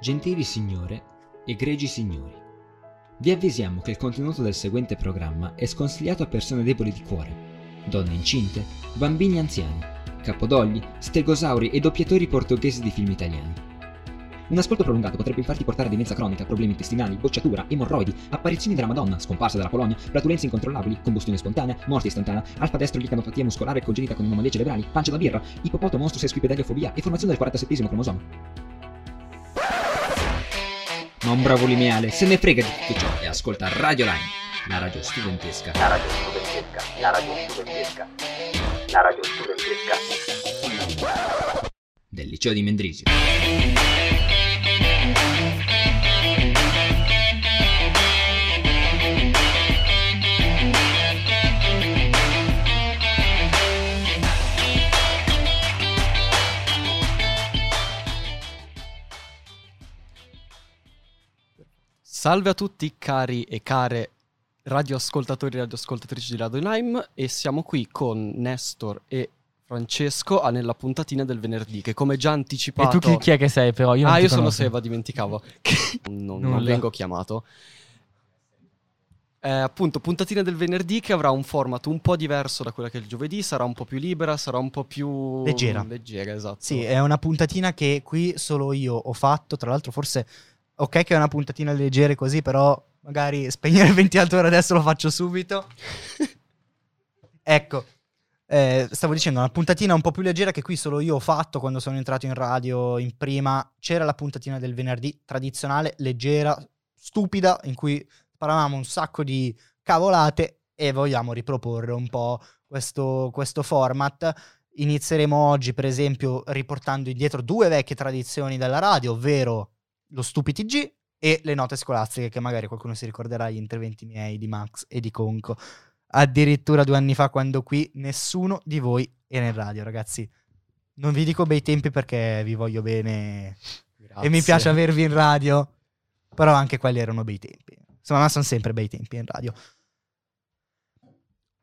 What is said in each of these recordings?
Gentili signore, egregi signori, vi avvisiamo che il contenuto del seguente programma è sconsigliato a persone deboli di cuore, donne incinte, bambini anziani, capodogli, stegosauri e doppiatori portoghesi di film italiani. Un ascolto prolungato potrebbe infatti portare a demenza cronica, problemi intestinali, bocciatura, emorroidi, apparizioni della Madonna, scomparsa dalla Polonia, flatulenze incontrollabili, combustione spontanea, morte istantanea, alfa destro licanopatia muscolare congenita con anomalie cerebrali, pancia da birra, ipopoto monstro sesquipedaliofobia e formazione del 47 cromosoma. Ma un bravo lineale se ne frega di tutto ciò e ascolta Radio Line, la radio studentesca. La radio studentesca, la radio studentesca, la radio studentesca. Del liceo di Mendrisio. Salve a tutti cari e care radioascoltatori e radioascoltatrici di Radio Lime e siamo qui con Nestor e Francesco a nella puntatina del venerdì che come già E anticipato... tu chi, chi è che sei però? Io ah, io sono conosco. Seba, dimenticavo. Non, non vengo chiamato. Eh, appunto, puntatina del venerdì che avrà un format un po' diverso da quella che è il giovedì, sarà un po' più libera, sarà un po' più... Leggera. Leggera, esatto. Sì, è una puntatina che qui solo io ho fatto. Tra l'altro, forse ok che è una puntatina leggera così, però magari spegnere il ventilatore adesso lo faccio subito. ecco, eh, stavo dicendo una puntatina un po' più leggera che qui solo io ho fatto quando sono entrato in radio in prima. C'era la puntatina del venerdì tradizionale, leggera, stupida, in cui parlavamo un sacco di cavolate e vogliamo riproporre un po' questo, questo format. Inizieremo oggi, per esempio, riportando indietro due vecchie tradizioni della radio, ovvero lo Stupi TG e le note scolastiche, che magari qualcuno si ricorderà gli interventi miei di Max e di Conco. Addirittura due anni fa, quando qui nessuno di voi era in radio, ragazzi. Non vi dico bei tempi perché vi voglio bene Grazie. e mi piace avervi in radio, però anche quelli erano bei tempi. Insomma, ma sono sempre bei tempi in radio.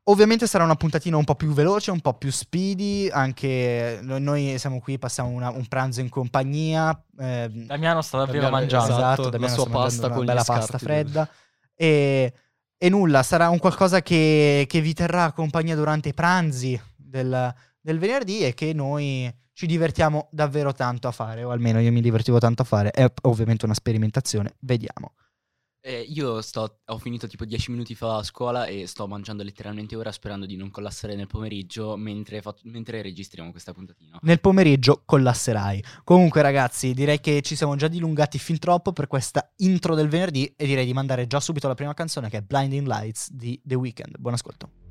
Ovviamente sarà una puntatina un po' più veloce, un po' più speedy, anche noi, siamo qui, passiamo una- un pranzo in compagnia. ehm, Damiano sta davvero Damiano- mangiando. esatto. Damiano la sua pasta una con gli bella scarti pasta fredda. E, e nulla, sarà un qualcosa che, che vi terrà compagnia durante i pranzi del, del venerdì e che noi ci divertiamo davvero tanto a fare, o almeno io mi divertivo tanto a fare. È ovviamente una sperimentazione, vediamo. Eh, io sto, ho finito tipo 10 minuti fa a scuola e sto mangiando letteralmente ora sperando di non collassare nel pomeriggio mentre, fa- mentre registriamo questa puntatina. Nel pomeriggio collasserai. Comunque, ragazzi, direi che ci siamo già dilungati fin troppo per questa intro del venerdì e direi di mandare già subito la prima canzone che è Blinding Lights di The Weeknd. Buon ascolto.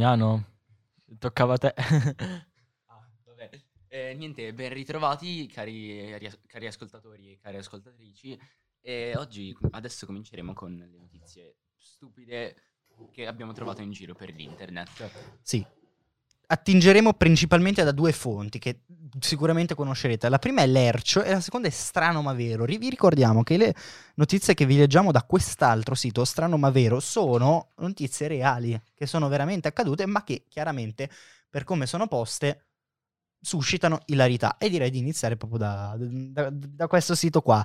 Damiano, toccava a te. Ah, vabbè. Eh, niente, ben ritrovati cari, ri- cari ascoltatori e cari ascoltatrici. E oggi, adesso cominceremo con le notizie stupide che abbiamo trovato in giro per l'internet. Sì. Attingeremo principalmente da due fonti che sicuramente conoscerete. La prima è Lercio e la seconda è Strano ma Vero. Vi ricordiamo che le notizie che vi leggiamo da quest'altro sito, Strano ma Vero, sono notizie reali, che sono veramente accadute, ma che chiaramente, per come sono poste, suscitano ilarità. E direi di iniziare proprio da, da- da questo sito qua.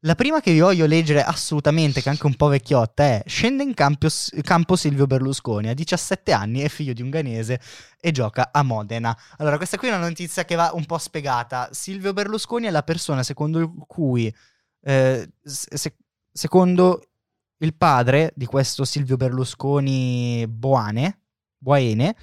La prima che vi voglio leggere assolutamente, che è anche un po' vecchiotta, è Scende in campo, campo Silvio Berlusconi, ha 17 anni, è figlio di un ghanese e gioca a Modena. Allora, questa qui è una notizia che va un po' spiegata. Silvio Berlusconi è la persona secondo cui, eh, se- secondo il padre di questo Silvio Berlusconi Boane, Boaene,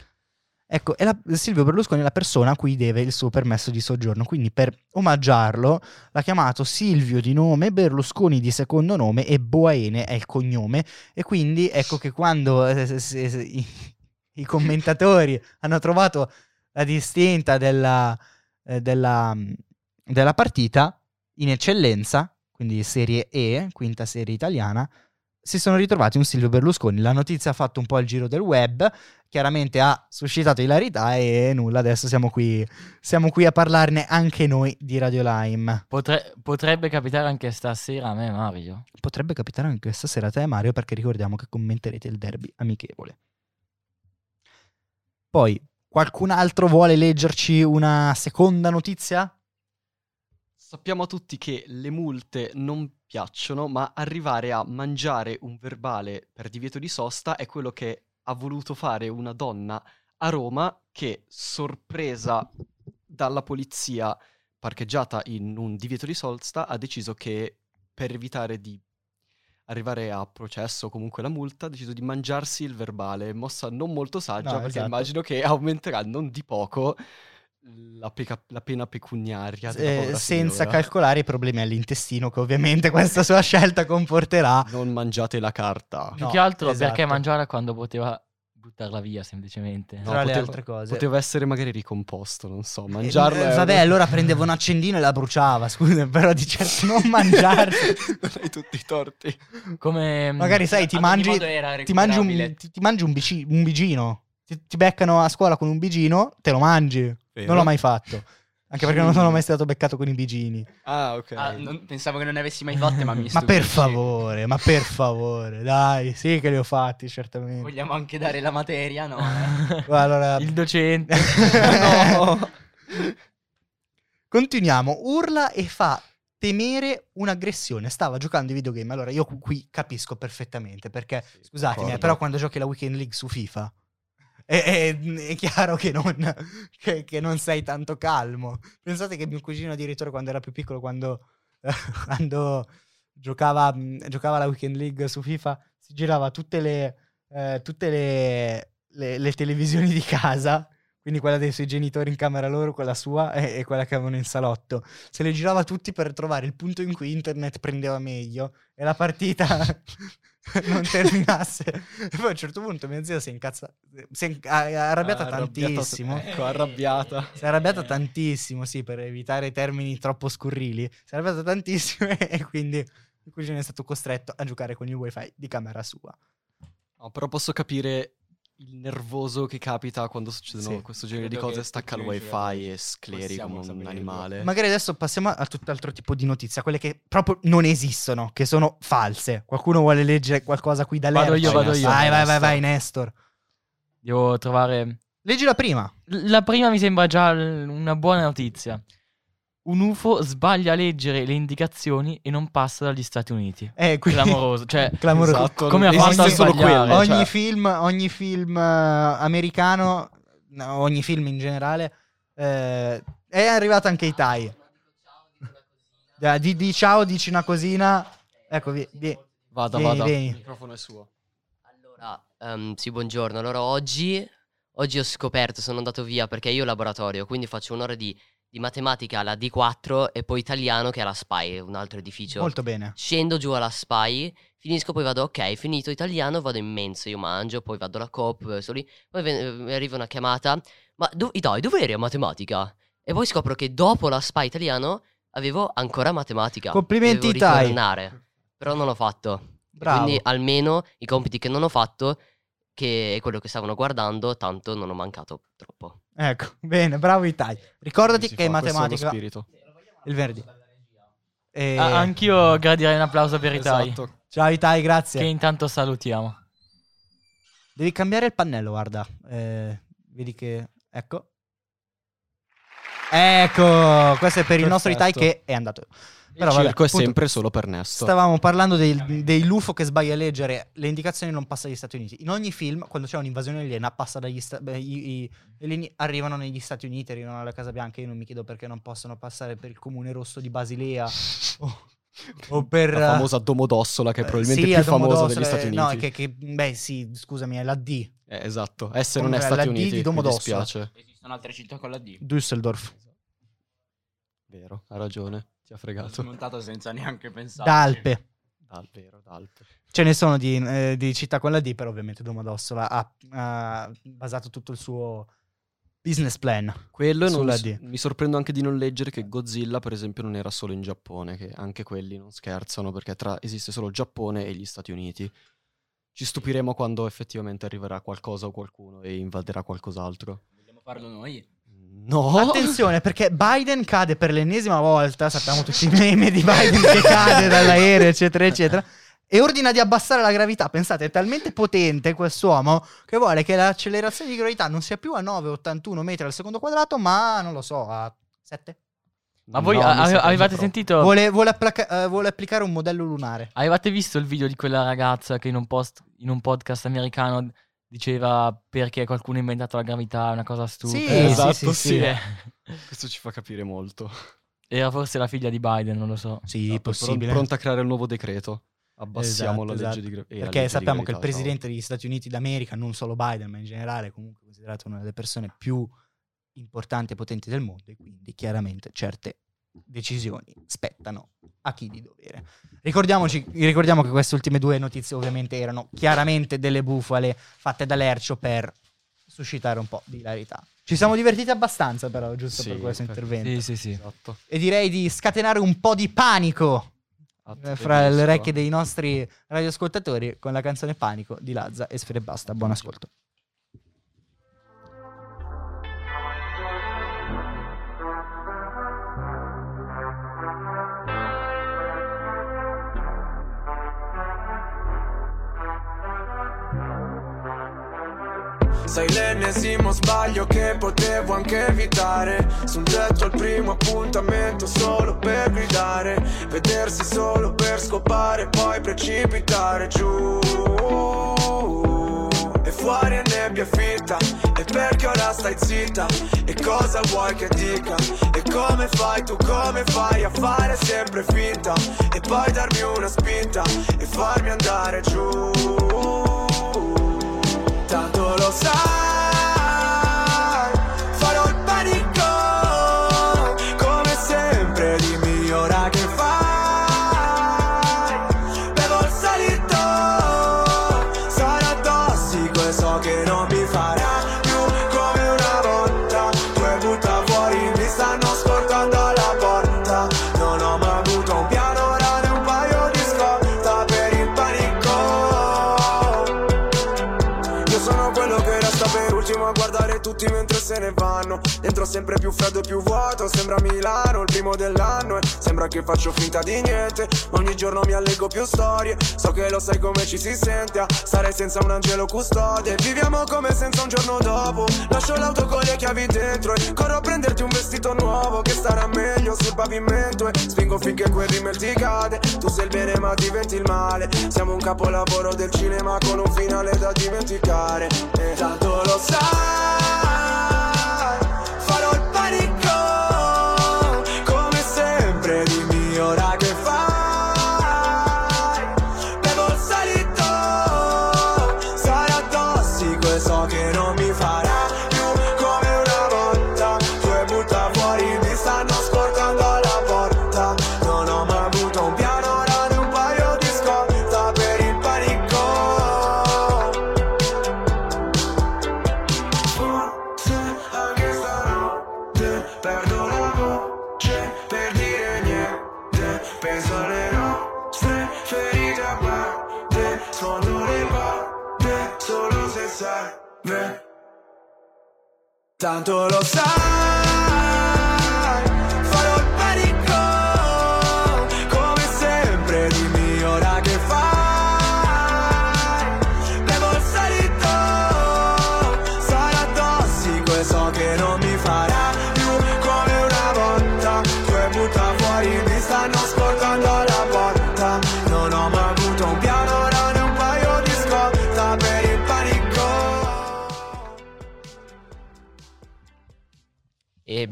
ecco, la- Silvio Berlusconi è la persona a cui deve il suo permesso di soggiorno. Quindi, per omaggiarlo, l'ha chiamato Silvio di nome, Berlusconi di secondo nome e Boaene è il cognome. E quindi ecco che quando eh, se- se- i, i commentatori hanno trovato la distinta della, eh, della, della partita in eccellenza, quindi serie E, quinta serie italiana, si sono ritrovati un Silvio Berlusconi. La notizia ha fatto un po' il giro del web, chiaramente ha suscitato ilarità e nulla, adesso siamo qui, siamo qui a parlarne anche noi di Radio Lime. Potre- potrebbe capitare anche stasera a me, Mario. Potrebbe capitare anche stasera a te Mario perché ricordiamo che commenterete il derby amichevole. Poi, qualcun altro vuole leggerci una seconda notizia? Sappiamo tutti che le multe non piacciono, ma arrivare a mangiare un verbale per divieto di sosta è quello che ha voluto fare una donna a Roma che, sorpresa dalla polizia parcheggiata in un divieto di sosta, ha deciso che per evitare di arrivare a processo o comunque la multa, ha deciso di mangiarsi il verbale, mossa non molto saggia No, perché esatto. immagino che aumenterà non di poco la, peca- la pena pecuniaria Eh, senza signora. calcolare i problemi all'intestino che ovviamente questa sua scelta comporterà. Non mangiate la carta. Più No, che altro esatto. perché mangiare quando poteva buttarla via semplicemente. No, Tra le poteva- altre cose. Poteva essere magari ricomposto, non so, Eh, mangiarlo eh, è- vabbè, allora prendeva un accendino e la bruciava, scusa, però di certo non mangiarsi. non hai tutti i torti. Come Magari sai, ti mangi, ti mangi, un, ti, ti mangi un, bici- un bigino. Ti, ti beccano a scuola con un bigino, te lo mangi. Non l'ho mai fatto. Anche perché non sono mai stato beccato con i bigini. Ah, ok. Ah, non- pensavo che non ne avessi mai fatte, ma mi Ma per favore, ma per favore, dai, sì che li ho fatti, certamente. Vogliamo anche dare la materia, no? eh? Allora, il docente. no. Continuiamo. Urla e fa temere un'aggressione. Stava giocando ai videogame. Allora, io qui capisco perfettamente perché, scusatemi, eh, d'accordo. però quando giochi la Weekend League su FIFA è, è- è chiaro che non, che- che non sei tanto calmo. Pensate che mio cugino addirittura quando era più piccolo, quando quando giocava, giocava la Weekend League su FIFA, si girava tutte le, eh, tutte le, le- le televisioni di casa, quindi quella dei suoi genitori in camera loro, quella sua e, e quella che avevano in salotto. Se le girava tutti per trovare il punto in cui internet prendeva meglio e la partita non terminasse. E poi a un certo punto mia zia si è incazzata, si è arrabbiata Ah, tantissimo. Ecco, arrabbiata. Si è arrabbiata tantissimo, sì, per evitare termini troppo scurrili. Si è arrabbiata tantissimo e quindi il cugino è stato costretto a giocare con il wifi di camera sua. No, però posso capire il nervoso che capita quando succedono Sì. questo genere di Credo cose, che stacca il wifi e scleri come un animale. Magari adesso passiamo a tutt'altro tipo di notizia, quelle che proprio non esistono, che sono false. Qualcuno vuole leggere qualcosa qui da Vado Lercio? io, vado io. Vai, vai, vai, vai, Nestor. Devo trovare... Leggi la prima. La prima mi sembra già una buona notizia. Un UFO sbaglia a leggere le indicazioni e non passa dagli Stati Uniti. Eh, quindi- Clamoroso, cioè... Clamoroso. Esatto, Come ha fatto solo quello, ogni cioè. film, ogni film eh, americano, no, ogni film in generale, eh, è arrivato anche ai Tai. Eh, Di, di ciao, dici una cosina. Ecco, vi- vi- Vada, Vieni, vada. vieni. Il microfono è suo. Allora, ehm, sì, buongiorno. Allora, oggi, oggi ho scoperto, sono andato via perché io ho laboratorio, quindi faccio un'ora di, di matematica alla D4 e poi italiano che è alla SPY, un altro edificio. molto bene. Scendo giù alla SPY, finisco, poi vado, ok, finito italiano, vado in mensa, io mangio, poi vado alla COP, sto lì, poi ve- mi arriva una chiamata, ma do- dai, dove eri a matematica? E poi scopro che dopo la SPY italiano avevo ancora matematica. Complimenti, ritornare, però non l'ho fatto. Bravo. Quindi almeno i compiti che non ho fatto, che è quello che stavano guardando, tanto non ho mancato troppo. Ecco, bene, bravo Itai. Ricordati che è lo matematica spirito. il venerdì. E... Ah, anch'io gradirei un applauso per Itai. Esatto. Ciao Itai, grazie. Che intanto salutiamo. Devi cambiare il pannello, guarda. Eh, vedi che... Ecco. Ecco, questo è per il nostro Itai Perfetto. che è andato. Il Però vabbè, circo è appunto, sempre solo per Nestor. Stavamo parlando dei, dei LUFO che sbaglia a leggere le indicazioni non passa agli Stati Uniti. In ogni film, quando c'è un'invasione aliena, passa dagli Sta- beh, i, alieni arrivano negli Stati Uniti, arrivano alla Casa Bianca. Io non mi chiedo perché non possono passare per il comune rosso di Basilea o, o per... La famosa Domodossola che è eh, probabilmente sì, più famosa Domodossola, degli Stati eh, Uniti. No, che, che- beh sì, scusami, è la D. Eh, esatto, S non è Stati la D di Uniti, mi Domodossola. dispiace. Esistono altre città con la D. Düsseldorf. Vero, ha ragione, ti ha L'ho fregato. smontato senza neanche pensare. D'Alpe. Dal vero, d'Alpe. Ce ne sono di, eh, di città con la D, però ovviamente Domodossola ha, ha basato tutto il suo business plan. Quello e non Sulla s- D. mi sorprendo anche di non leggere che Godzilla, per esempio, non era solo in Giappone, che anche quelli non scherzano, perché tra, esiste solo il Giappone e gli Stati Uniti. Ci stupiremo quando effettivamente arriverà qualcosa o qualcuno e invaderà qualcos'altro. Vogliamo farlo noi? No! Attenzione, perché Biden cade per l'ennesima volta. Sappiamo tutti i meme di Biden che cade dall'aereo, eccetera, eccetera. E ordina di abbassare la gravità. Pensate, è talmente potente quest'uomo che vuole che l'accelerazione di gravità non sia più a 9,81 metri al secondo quadrato, ma non lo so, a 7. Ma voi No, ave- avevate sentito? Vuole, vuole applaca- eh, vuole applicare un modello lunare. Avevate visto il video di quella ragazza che in un, post, in un podcast americano diceva perché qualcuno ha inventato la gravità, una cosa stupida? Sì, Eh, esatto, sì, sì, sì. sì. Eh, Questo ci fa capire molto. Era forse la figlia di Biden, non lo so. Sì, Esatto, possibile. pron- Pronta a creare il nuovo decreto. Abbassiamo Esatto, la legge esatto. di gra- e la Perché legge di sappiamo che il gravità, presidente degli Stati Uniti d'America, non solo Biden, ma in generale, comunque considerato una delle persone più importanti e potenti del mondo, e quindi chiaramente certe decisioni spettano a chi di dovere. Ricordiamoci, ricordiamo che queste ultime due notizie ovviamente erano chiaramente delle bufale fatte da Lercio per suscitare un po' di hilarità. Ci siamo divertiti abbastanza però, giusto Sì, per questo per- intervento. Sì, sì, sì. Esatto. E direi di scatenare un po' di panico Atto eh, fra le orecchie dei nostri radioascoltatori con la canzone Panico di Lazza e Sfere e Basta. Buon ascolto. Sei l'ennesimo sbaglio che potevo anche evitare. Sul tetto al primo appuntamento solo per gridare. Vedersi solo per scopare poi precipitare giù. E fuori è nebbia fitta E perché ora stai zitta? E cosa vuoi che dica? E come fai tu come fai a fare sempre finta? E poi darmi una spinta E farmi andare giù Tanto ultimo a guardare tutti mentre se ne vanno. Dentro sempre più freddo e più vuoto Sembra Milano il primo dell'anno E sembra che faccio finta di niente. Ogni giorno mi allego più storie So che lo sai come ci si sente a stare senza un angelo custode. Viviamo come senza un giorno dopo Lascio l'auto con le chiavi dentro E corro a prenderti un vestito nuovo Che starà meglio sul pavimento E spingo finché quel rimel ti cade. Tu sei il bene ma diventi il male Siamo un capolavoro del cinema Con un finale da dimenticare. E tanto lo sai lá. Penso alle nostre ferite aperte Sfondo le porte solo se serve Tanto lo sai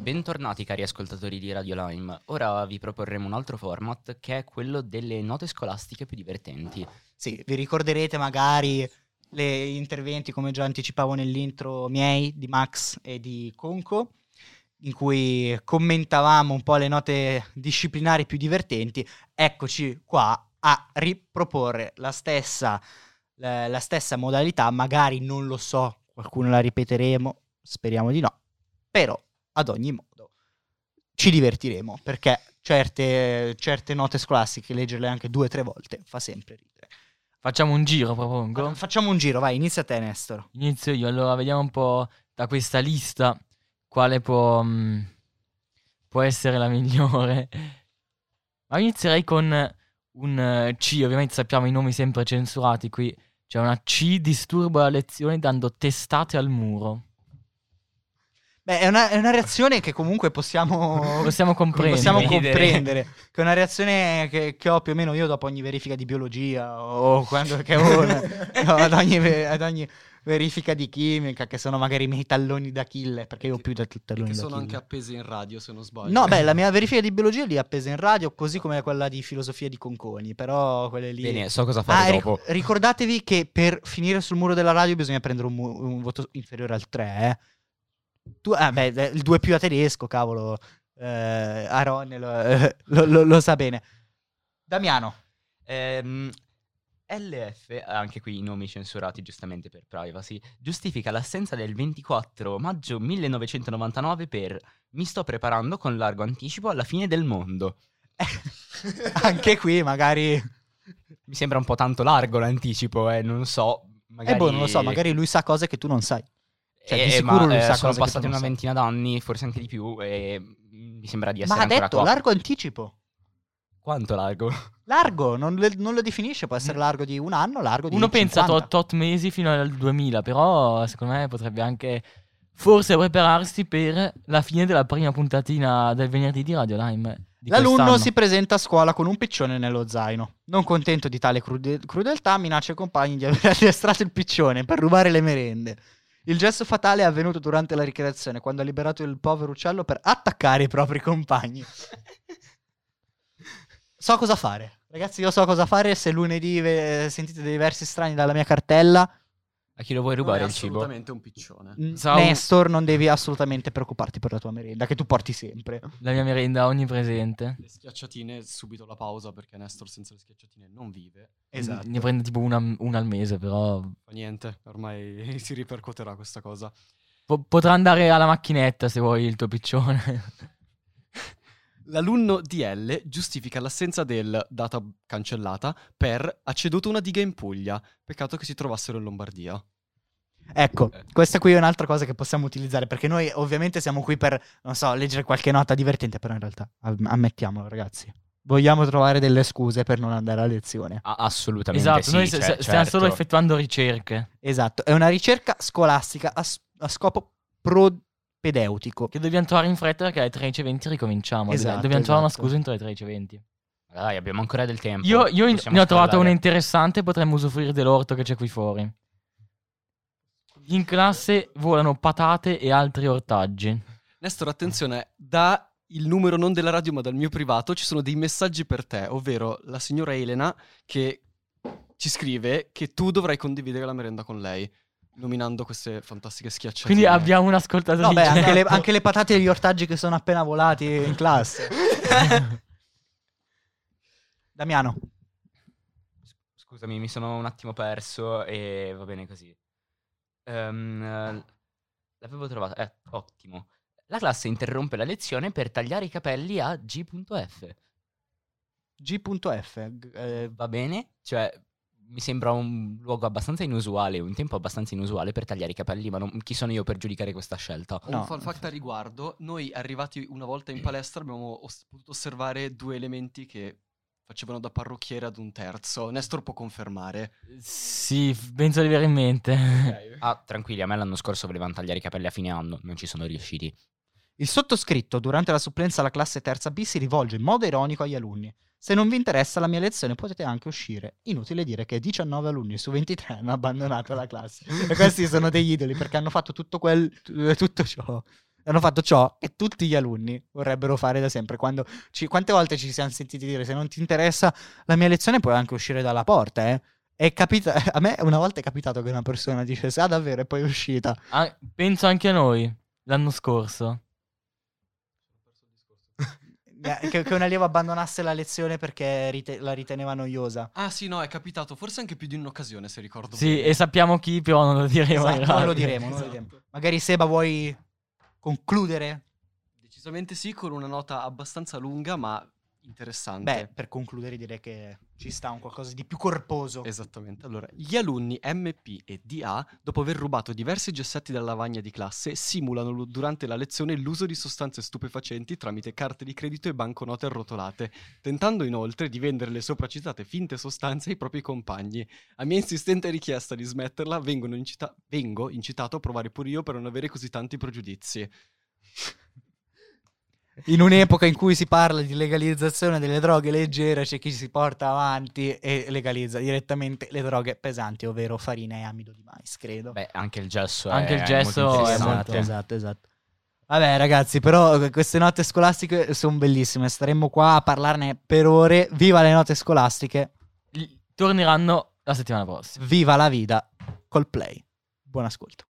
bentornati cari ascoltatori di Radio Lime. Ora vi proporremo un altro format che è quello delle note scolastiche più divertenti. Sì, vi ricorderete magari le interventi, come già anticipavo nell'intro, miei, di Max e di Conco, in cui commentavamo un po' le note disciplinari più divertenti. Eccoci qua a riproporre la stessa, la stessa modalità, magari non lo so, qualcuno la ripeteremo, speriamo di no, però ad ogni modo ci divertiremo perché certe, certe note scolastiche, leggerle anche due o tre volte, fa sempre ridere. Facciamo un giro, propongo. Facciamo un giro, vai, inizia te Nestor. Inizio io, allora vediamo un po' da questa lista quale può, mm, può essere la migliore. Ma inizierei con un eh, C, ovviamente sappiamo i nomi sempre censurati qui. C'è una C, disturbo la lezione dando testate al muro. Beh, è una, è una reazione che comunque possiamo, Possiamo comprendere. possiamo comprendere. Che è una reazione che, che ho più o meno io dopo ogni verifica di biologia o quando che ho, no, ad, ogni, ad ogni verifica di chimica, che sono magari i miei talloni d'Achille, perché io ho più da talloni Che sono d'Achille. anche appesi in radio, se non sbaglio. No, beh, la mia verifica di biologia lì è appesa in radio, così come quella di filosofia di Conconi, però quelle lì... Bene, so cosa Ah, fare ric- dopo. ricordatevi che per finire sul muro della radio bisogna prendere un, mu- un voto inferiore al 3. Eh. Tu, ah, beh, eh, il 2 più a tedesco, cavolo. Eh, Aaron lo, eh, lo- lo- lo sa bene. Damiano. Ehm, LF, anche qui i nomi censurati giustamente per privacy, giustifica l'assenza del 24 maggio 1999 per mi sto preparando con largo anticipo alla fine del mondo. Anche qui magari... Mi sembra un po' tanto largo l'anticipo, eh, non so. Magari... Eh boh, non lo so, magari lui sa cose che tu non sai. Cioè, di Eh, sicuro ma, lui eh, sono passati una ventina d'anni, forse anche di più, e mi sembra di essere Ma ha ancora detto qua. largo anticipo. Quanto largo? Largo, non, le- non lo definisce, può essere largo di un anno, largo di Uno pensa 50. tot, tot mesi fino al 2000, però secondo me potrebbe anche forse prepararsi per la fine della prima puntatina del venerdì di Radio Lime. di L'alunno quest'anno. si presenta a scuola con un piccione nello zaino. Non contento di tale crude- crudeltà, minaccia i compagni di aver addestrato il piccione per rubare le merende. Il gesto fatale è avvenuto durante la ricreazione, quando ha liberato il povero uccello per attaccare i propri compagni. So cosa fare. Ragazzi, io so cosa fare. Se lunedì eh, sentite dei versi strani dalla mia cartella, A chi lo vuoi rubare il cibo? assolutamente un piccione. n- Ciao. Nestor, non devi assolutamente preoccuparti per la tua merenda, che tu porti sempre. La mia merenda onnipresente. Le schiacciatine, subito la pausa perché Nestor senza le schiacciatine non vive. Esatto. Ne prendo tipo una, una al mese, però Fa niente, ormai si ripercuoterà questa cosa. po- potrà andare alla macchinetta se vuoi il tuo piccione. L'alunno DL giustifica l'assenza del data cancellata per ha ceduto una diga in Puglia. Peccato che si trovassero in Lombardia. Ecco, questa qui è un'altra cosa che possiamo utilizzare perché noi ovviamente siamo qui per, non so, leggere qualche nota divertente, però in realtà, am- ammettiamolo ragazzi, vogliamo trovare delle scuse per non andare a lezione. Ah, assolutamente esatto, sì, noi s- s- stiamo solo certo. effettuando ricerche Esatto, è una ricerca scolastica a, s- a scopo propedeutico. che dobbiamo trovare in fretta perché alle 13.20 ricominciamo. Esatto, dobbiamo trovare una esatto. scusa entro le 13.20. Dai, abbiamo ancora del tempo. Io, io ne ho trovata una interessante, potremmo usufruire dell'orto che c'è qui fuori. In classe volano patate e altri ortaggi. Nestor, attenzione, da il numero non della radio ma dal mio privato ci sono dei messaggi per te, ovvero la signora Elena che ci scrive che tu dovrai condividere la merenda con lei, nominando queste fantastiche schiacciatine. Quindi abbiamo un ascoltatore. No, beh, anche le, anche le patate e gli ortaggi che sono appena volati in classe. Damiano, Scusami, mi sono un attimo perso e va bene così. Eh, l'avevo trovato. Eh, ottimo. La classe interrompe la lezione per tagliare i capelli a G.F. G.F. g- eh, Va bene? Cioè, mi sembra un luogo abbastanza inusuale, un tempo abbastanza inusuale per tagliare i capelli, ma non- chi sono io per giudicare questa scelta? Un No. fun fact a riguardo, noi arrivati una volta in palestra abbiamo os- potuto osservare due elementi che facevano da parrucchiere ad un terzo. Nestor può confermare. Sì, penso di avere in mente. Ah, tranquilli, a me l'anno scorso volevano tagliare i capelli a fine anno, non ci sono riusciti. Il sottoscritto, durante la supplenza alla classe terza B, si rivolge in modo ironico agli alunni. Se non vi interessa la mia lezione potete anche uscire. Inutile dire che 19 alunni su 23 hanno abbandonato la classe. E questi sono degli idoli perché hanno fatto tutto, quel, tutto ciò. Hanno fatto ciò che tutti gli alunni vorrebbero fare da sempre. Ci- quante volte ci siamo sentiti dire se non ti interessa la mia lezione puoi anche uscire dalla porta, eh? Capita- a me una volta è capitato che una persona dicesse ah davvero e poi è uscita. Ah, penso anche a noi, l'anno scorso. Che, che un allievo abbandonasse la lezione perché rite- la riteneva noiosa. Ah sì, no, è capitato forse anche più di un'occasione, se ricordo Sì, bene. e sappiamo chi, però non lo diremo. Esatto, non lo diremo, non lo diremo. Magari Seba vuoi concludere? Decisamente sì, con una nota abbastanza lunga ma interessante. Beh, per concludere direi che ci sta un qualcosa di più corposo. Esattamente. Allora, gli alunni MP e DA, dopo aver rubato diversi gessetti dalla lavagna di classe, simulano durante la lezione l'uso di sostanze stupefacenti tramite carte di credito e banconote arrotolate, tentando inoltre di vendere le sopracitate finte sostanze ai propri compagni. A mia insistente richiesta di smetterla, incita- vengo incitato a provare pure io per non avere così tanti pregiudizi. In un'epoca in cui si parla di legalizzazione delle droghe leggere, c'è chi si porta avanti e legalizza direttamente le droghe pesanti, ovvero farina e amido di mais, credo. Beh, anche il gesso è Anche il gesso molto è interessante. molto- esatto, esatto. Vabbè, ragazzi, però queste note scolastiche sono bellissime. Staremmo qua a parlarne per ore. Viva le note scolastiche, Torneranno la settimana prossima. viva la vita col play. Buon ascolto.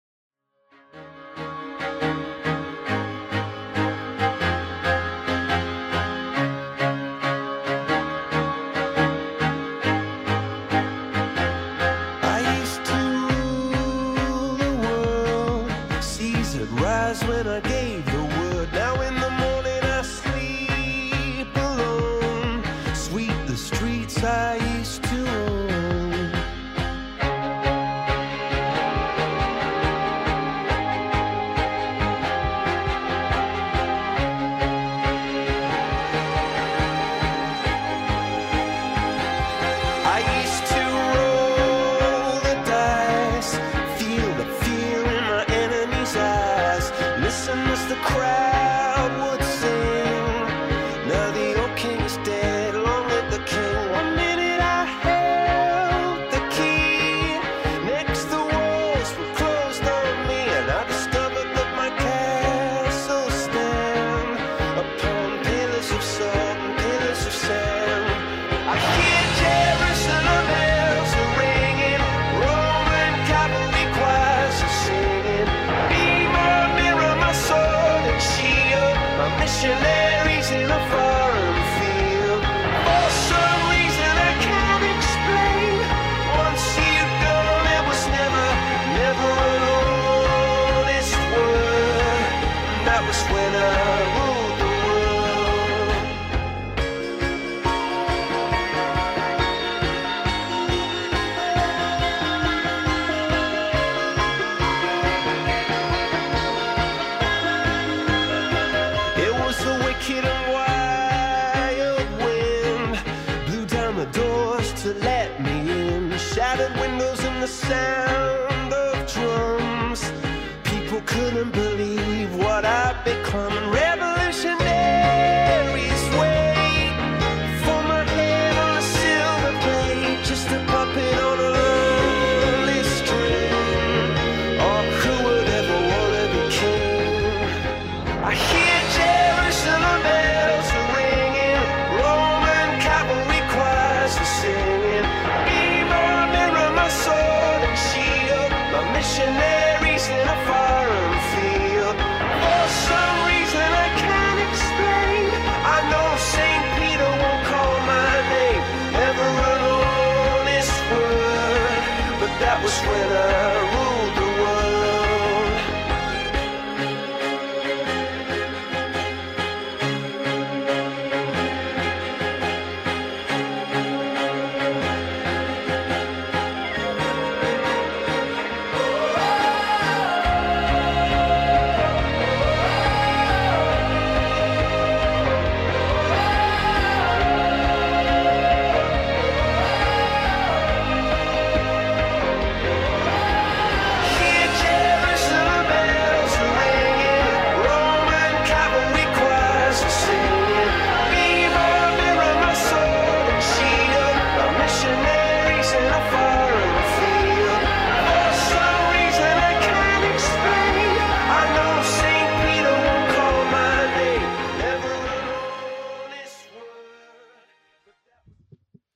Was the wicked and wild wind blew down the doors to let me in. Shattered windows and the sound of drums. People couldn't believe what i'd become. And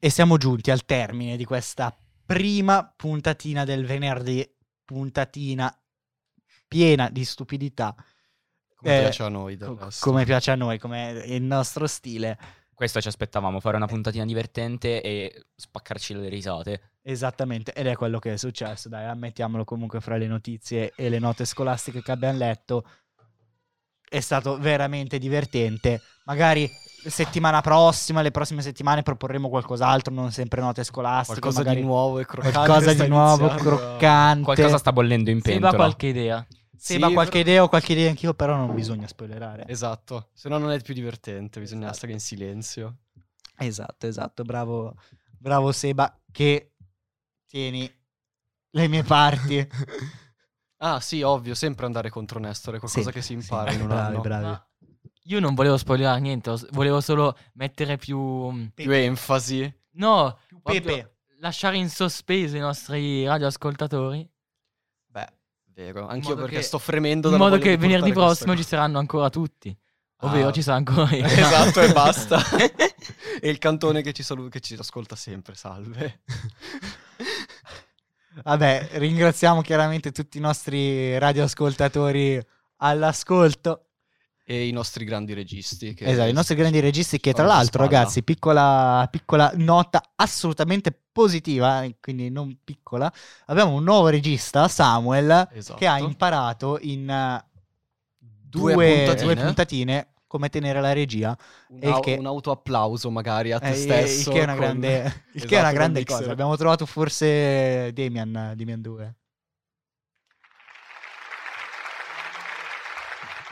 E siamo giunti al termine di questa prima puntatina del venerdì, puntatina piena di stupidità, Come Eh, piace a noi del co- come piace a noi, come il nostro stile. Questo ci aspettavamo, fare una puntatina divertente e spaccarci le risate. Esattamente, ed è quello che è successo, dai, ammettiamolo comunque fra le notizie e le note scolastiche che abbiamo letto. È stato veramente divertente. Magari settimana prossima, le prossime settimane proporremo qualcos'altro, non sempre note scolastiche, Qualcosa di nuovo e croccante. qualcosa di nuovo, iniziando a- croccante. Qualcosa sta bollendo in Seba pentola. qualche idea. Seba Sì, qualche idea o qualche idea anch'io, però non bisogna spoilerare. Esatto, se no non è più divertente, bisogna Esatto. stare in silenzio. Esatto, esatto, bravo, bravo Seba che tieni le mie parti. Ah sì, ovvio, sempre andare contro Nestor, è qualcosa Sì, che si sì, impara in un bravi, anno. bravi. Ma io non volevo spoilerare niente, volevo solo mettere più... Più enfasi. No, proprio Pepe. lasciare in sospeso i nostri radioascoltatori. Beh, vero, anch'io perché che- sto fremendo In dalla modo che di venerdì prossimo ci saranno ancora tutti. Ovvero Ah. ci sarà ancora io. Esatto, e basta. e il cantone che ci, saluta, che ci ascolta sempre, salve. Vabbè, ringraziamo chiaramente tutti i nostri radioascoltatori all'ascolto. E i nostri grandi registi. Esatto, i nostri grandi registi che tra l'altro spalla. ragazzi, piccola, piccola nota assolutamente positiva, eh, quindi non piccola, abbiamo un nuovo regista, Samuel, Esatto. che ha imparato in eh, due, Due due puntatine. puntatine come tenere la regia, un, e che- un autoapplauso magari a te eh, stesso. il che è una con- grande, il che è Esatto, una grande cosa. Abbiamo trovato forse Damian, Damian 2.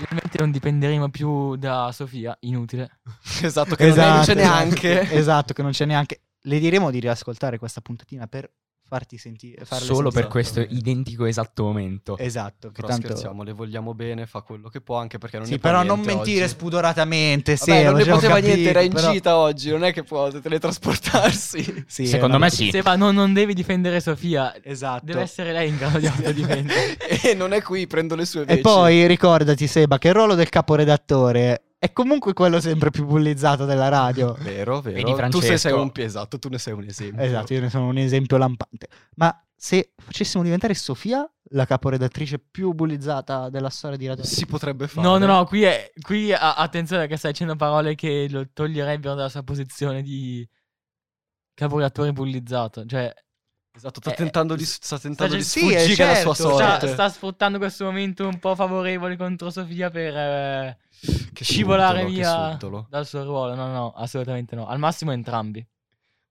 Finalmente non dipenderemo più da Sofia, inutile. Esatto, che non, è- non c'è esatto, neanche. esatto, che non c'è neanche. Le diremo di riascoltare questa puntatina per farti sentire. farle Solo per questo identico esatto momento. Esatto, che Però tanto... scherziamo, le vogliamo bene, fa quello che può, anche perché non Sì, ne però non niente mentire oggi. spudoratamente. Vabbè, Seba, non ne poteva niente, capito, era in però- gita oggi, non è che può teletrasportarsi. Sì, Secondo me sì. Seba, no, non devi difendere Sofia. Esatto. Deve essere lei in grado di autodifendere. e non è qui, prendo le sue veci. E poi ricordati, Seba, che il ruolo del caporedattore è comunque quello sempre più bullizzato della radio. Vero, vero. Vedi, tu Francesco. sei, sei un esatto, tu ne sei un esempio. Esatto, io ne sono un esempio lampante. Ma se facessimo diventare Sofia la caporedattrice più bullizzata della storia di radio, Si potrebbe fare. No, no, no, qui, è, qui a- attenzione perché stai dicendo parole che lo toglierebbero dalla sua posizione di caporedattore bullizzato. Cioè, Esatto, sta Eh, tentando di, sta tentando di sì, sfuggire eh, alla certo, sua sta, sorte. sta sfruttando questo momento un po' favorevole contro Sofia per eh, Che scivolare subdolo, che via dal suo ruolo. No, no, assolutamente no. Al massimo entrambi.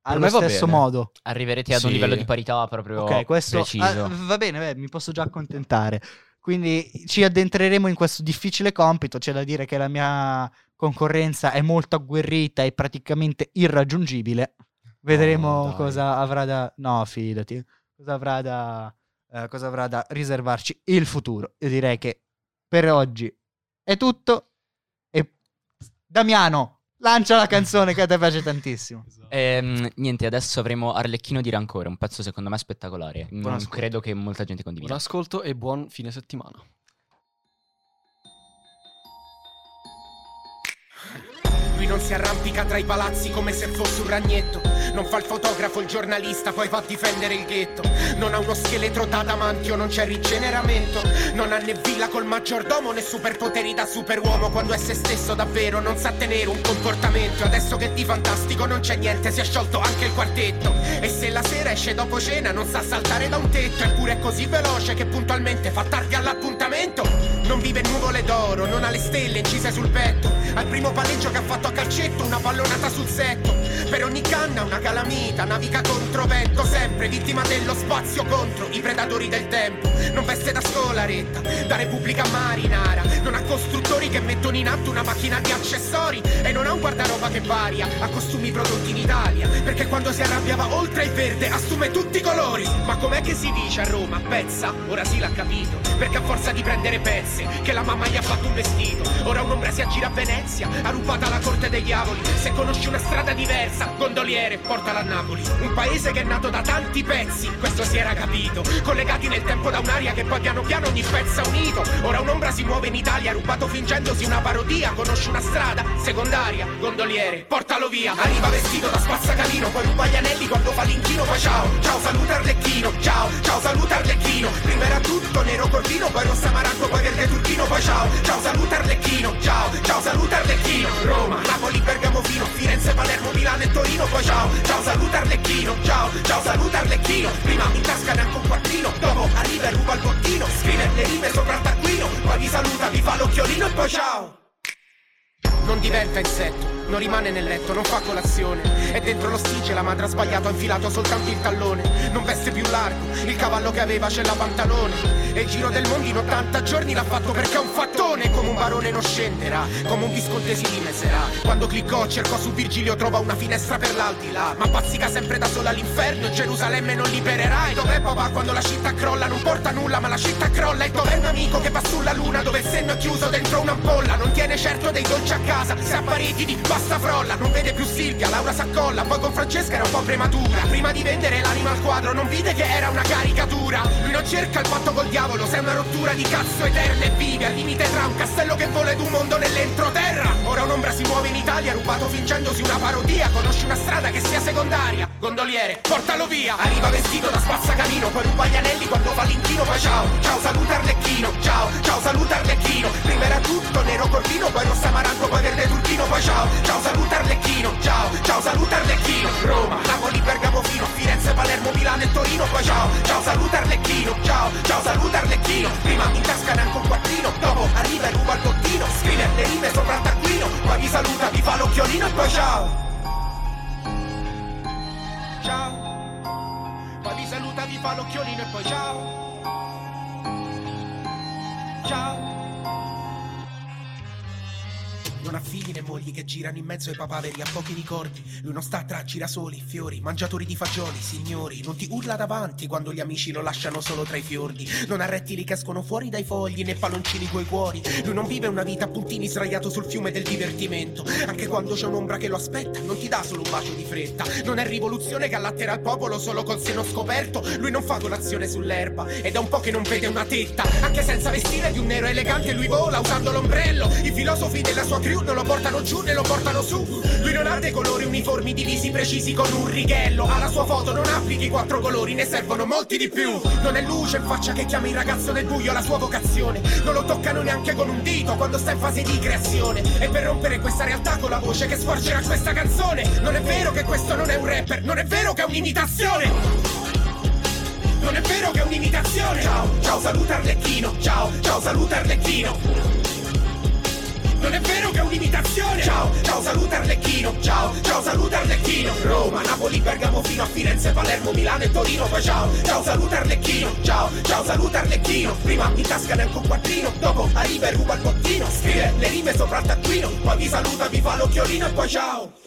allo stesso bene. modo. Arriverete ad un Sì. livello di parità proprio Ok, questo preciso. ah, va bene, beh, mi posso già accontentare. Quindi ci addentreremo in questo difficile compito. C'è da dire che la mia concorrenza è molto agguerrita e praticamente irraggiungibile. Vedremo dai. cosa avrà da. No, fidati. cosa avrà da, eh, cosa avrà da riservarci il futuro. Io direi che per oggi è tutto. E Damiano, lancia la canzone che a te piace tantissimo. Ehm, niente, adesso avremo Arlecchino di Rancore, un pezzo secondo me spettacolare. Non ascolto. credo che molta gente Buon condivida. ascolto e buon fine settimana. Non si arrampica tra i palazzi come se fosse un ragnetto. Non fa il fotografo, il giornalista, poi va a difendere il ghetto. Non ha uno scheletro da adamantio, non c'è rigeneramento. Non ha né villa col maggiordomo né superpoteri da superuomo. Quando è se stesso davvero non sa tenere un comportamento. Adesso che di fantastico non c'è niente, si è sciolto anche il quartetto. E se la sera esce dopo cena non sa saltare da un tetto. Eppure è così veloce che puntualmente fa tardi all'appuntamento. Non vive nuvole d'oro, non ha le stelle incise sul petto. Al primo palleggio che ha fatto a calcetto, una pallonata sul setto. Per ogni canna una calamita, naviga contro vento, sempre vittima dello spazio contro i predatori del tempo. Non veste da scolaretta, da Repubblica Marinara. Non ha costruttori che mettono in atto una macchina di accessori. E non ha un guardaroba che varia, ha costumi prodotti in Italia. Perché quando si arrabbiava oltre il verde assume tutti i colori. Ma com'è che si dice a Roma? Pezza? Ora sì l'ha capito. Perché a forza di prendere pezze, che la mamma gli ha fatto un vestito. Ora un'ombra si aggira a Venezia, ha rubato alla corte dei diavoli. Se conosci una strada diversa, gondoliere, portala a Napoli. Un paese che è nato da tanti pezzi, questo si era capito. Collegati nel tempo da un'aria che poi piano piano ogni pezzo unito. Ora un'ombra si muove in Italia, rubato fingendosi una parodia. Conosci una strada, secondaria, gondoliere, portalo via. Arriva vestito da spazzacamino, poi ruba gli anelli quando fa l'inchino. Poi ciao, ciao, saluta Arlecchino. Ciao, ciao, saluta Arlecchino. Prima era tutto nero corvino, poi rossa maranco, poi verde turchino. Poi ciao, ciao, saluta Arlecchino. Ciao, ciao, saluta Arlecchino. Roma, Napoli, Bergamo, Fino, Firenze, Palermo, Milano e Torino. Poi ciao, ciao, saluta Arlecchino. Ciao, ciao, saluta Arlecchino. Prima in tasca neanche un quattrino, dopo arriva e ruba il bottino. Scrive le rime sopra il taccuino, poi vi saluta, vi fa l'occhiolino e poi ciao. Non diventa insetto, non rimane nel letto, non fa colazione. È dentro lo stige, la madre ha sbagliato, ha infilato soltanto il tallone. Non veste più largo, il cavallo che aveva c'è la pantalone. E il giro del mondo in 80 giorni l'ha fatto perché è un fattone. Come un barone non scenderà, come un visconte si dimeserà. Quando cliccò, cercò su Virgilio, trova una finestra per l'aldilà. Ma bazzica sempre da sola all'inferno, e Gerusalemme non libererai. Dov'è papà quando la città crolla? Non porta nulla, ma la città crolla. E dov'è un amico che va sulla luna, dove il senno è chiuso dentro un'ampolla? Non tiene certo dei dolci a casa, se a pareti di basta frolla. Non vede più Silvia, Laura s'accolla. Poi con Francesca era un po' prematura. Prima di vendere l'anima al quadro, non vide che era una caricatura. Lui non cerca il patto col diavolo, sei una rottura di cazzo eterna e vive al limite tra un castello che vola ed un mondo nell'entroterra. Ora un'ombra si muove in Italia, rubato fingendosi una parodia. Conosci una strada che sia secondaria. Gondoliere, portalo via. Arriva vestito da spazzacamino, poi ruba gli anelli quando fa l'inchino. Poi ciao, ciao, saluta Arlecchino. Ciao, ciao, saluta Arlecchino. Prima era tutto nero corvino, poi rossa maranco, poi verde turchino. Poi ciao, ciao, saluta Arlecchino. Ciao, ciao, saluta Arlecchino. Roma, Napoli, Bergamo, Fino, Firenze, Palermo, Milano e Torino. Poi ciao, ciao, saluta Arlecchino. Ciao, ciao, saluta Arlecchino. Prima in tasca neanche un quattrino, dopo arriva e ruba il bottino. Scrive le rime sopra il taccuino, poi vi saluta, vi fa l'occhiolino e poi ciao. Ciao. Poi vi saluta, vi fa l'occhiolino e poi ciao. Ciao. Non ha figli né mogli che girano in mezzo ai papaveri, ha pochi ricordi. Lui non sta tra girasoli, fiori, mangiatori di fagioli, signori. Non ti urla davanti quando gli amici lo lasciano solo tra i fiordi. Non ha rettili che escono fuori dai fogli né palloncini coi cuori. Lui non vive una vita a puntini sdraiato sul fiume del divertimento. Anche quando c'è un'ombra che lo aspetta, non ti dà solo un bacio di fretta. Non è rivoluzione che allatterà il popolo solo col seno scoperto. Lui non fa colazione sull'erba ed è un po' che non vede una tetta. Anche senza vestire di un nero elegante, lui vola usando l'ombrello. I filosofi della sua crew non lo portano giù né lo portano su. Lui non ha dei colori uniformi divisi precisi con un righello. Alla sua foto non applichi quattro colori, ne servono molti di più. Non è luce in faccia che chiama il ragazzo del buio la sua vocazione. Non lo toccano neanche con un dito quando sta in fase di creazione. E per rompere questa realtà con la voce che sforgerà questa canzone. Non è vero che questo non è un rapper, non è vero che è un'imitazione. Non è vero che è un'imitazione Ciao, ciao, saluta Arlecchino Ciao, ciao, saluta Arlecchino non è vero che è un'imitazione. Ciao, ciao, saluta Arlecchino. Ciao, ciao, saluta Arlecchino. Roma, Napoli, Bergamo, fino a Firenze, Palermo, Milano e Torino. Poi ciao, ciao, saluta Arlecchino. Ciao, ciao, saluta Arlecchino. Prima in tasca neanche un quattrino Dopo arriva e ruba il bottino. Scrive le rime sopra il taccuino Poi vi saluta, vi fa l'occhiolino e poi ciao